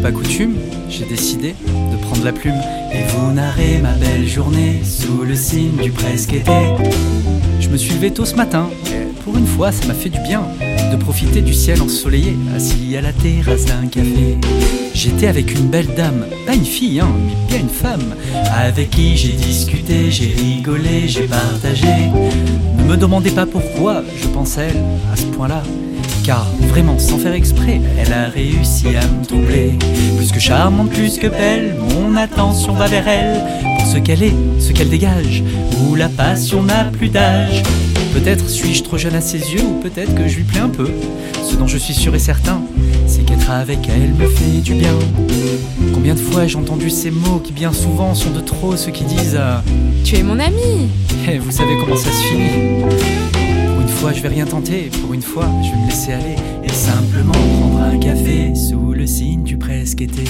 pas coutume, j'ai décidé de prendre la plume. Et vous narrez ma belle journée sous le signe du presque été. Je me suis levé tôt ce matin, pour une fois ça m'a fait du bien de profiter du ciel ensoleillé, assis à la terrasse d'un café. J'étais avec une belle dame, pas une fille, hein, mais bien une femme, avec qui j'ai discuté, j'ai rigolé, j'ai partagé. Ne me demandez pas pourquoi je pense à elle à ce point-là. Car vraiment, sans faire exprès, elle a réussi à me troubler. Plus que charmante, plus que belle, mon attention va vers elle. Pour ce qu'elle est, ce qu'elle dégage, où la passion n'a plus d'âge. Peut-être suis-je trop jeune à ses yeux, ou peut-être que je lui plais un peu. Ce dont je suis sûr et certain, c'est qu'être avec elle me fait du bien. Combien de fois j'ai entendu ces mots qui bien souvent sont de trop, ceux qui disent euh, Tu es mon ami Eh, vous savez comment ça se finit fois, je vais rien tenter, pour une fois, je vais me laisser aller et simplement prendre un café sous le signe du presque été.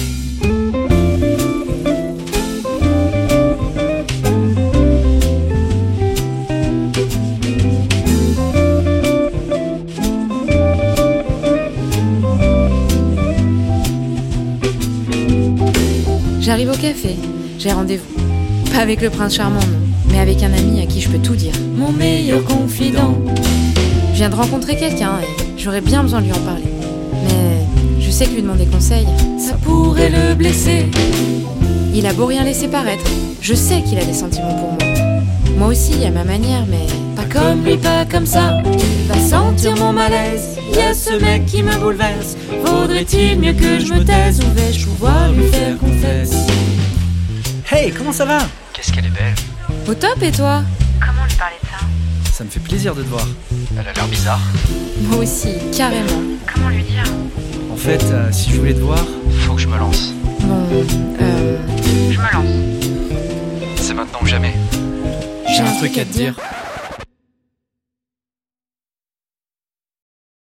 J'arrive au café, j'ai rendez-vous. Pas avec le prince charmant, non, mais avec un ami à qui je peux tout dire. Mon meilleur confident. Je viens de rencontrer quelqu'un et j'aurais bien besoin de lui en parler. Mais je sais que lui demander conseil, ça pourrait le blesser. Il a beau rien laisser paraître, je sais qu'il a des sentiments pour moi. Moi aussi, à ma manière, mais pas comme lui, pas comme ça. Il va sentir mon malaise. Il y a ce mec qui me bouleverse. Vaudrait-il mieux que je me taise ou vais-je pouvoir lui faire confesse? Hey, comment ça va? Qu'est-ce qu'elle est belle Au top et toi? Ça me fait plaisir de te voir. Elle a l'air bizarre. Moi aussi, carrément. Comment lui dire? En fait, euh, si je voulais te voir, Faut que je me lance. Bon, euh, Je me lance. C'est maintenant ou jamais. j'ai un truc à te dire.